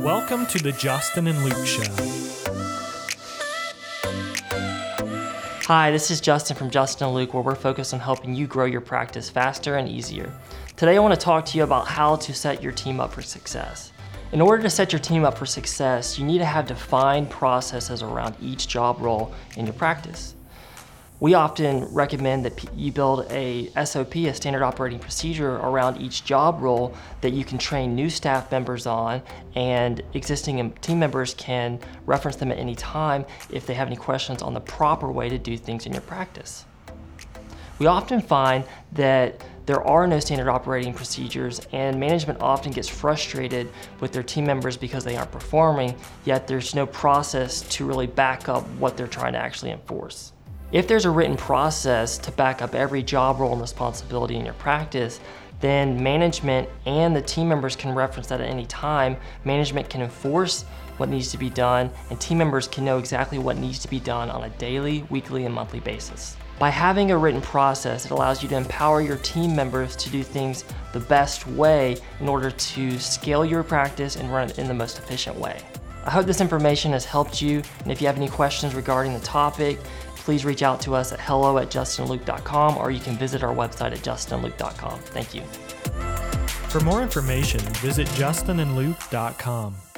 Welcome to the Justin and Luke Show. Hi, this is Justin from Justin and Luke, where we're focused on helping you grow your practice faster and easier. Today, I want to talk to you about how to set your team up for success. In order to set your team up for success, you need to have defined processes around each job role in your practice. We often recommend that you build a SOP, a standard operating procedure, around each job role that you can train new staff members on, and existing team members can reference them at any time if they have any questions on the proper way to do things in your practice. We often find that there are no standard operating procedures, and management often gets frustrated with their team members because they aren't performing, yet there's no process to really back up what they're trying to actually enforce. If there's a written process to back up every job role and responsibility in your practice, then management and the team members can reference that at any time. Management can enforce what needs to be done, and team members can know exactly what needs to be done on a daily, weekly, and monthly basis. By having a written process, it allows you to empower your team members to do things the best way in order to scale your practice and run it in the most efficient way. I hope this information has helped you, and if you have any questions regarding the topic, please reach out to us at hello at justinluke.com or you can visit our website at justinluke.com. Thank you. For more information, visit justinandluke.com.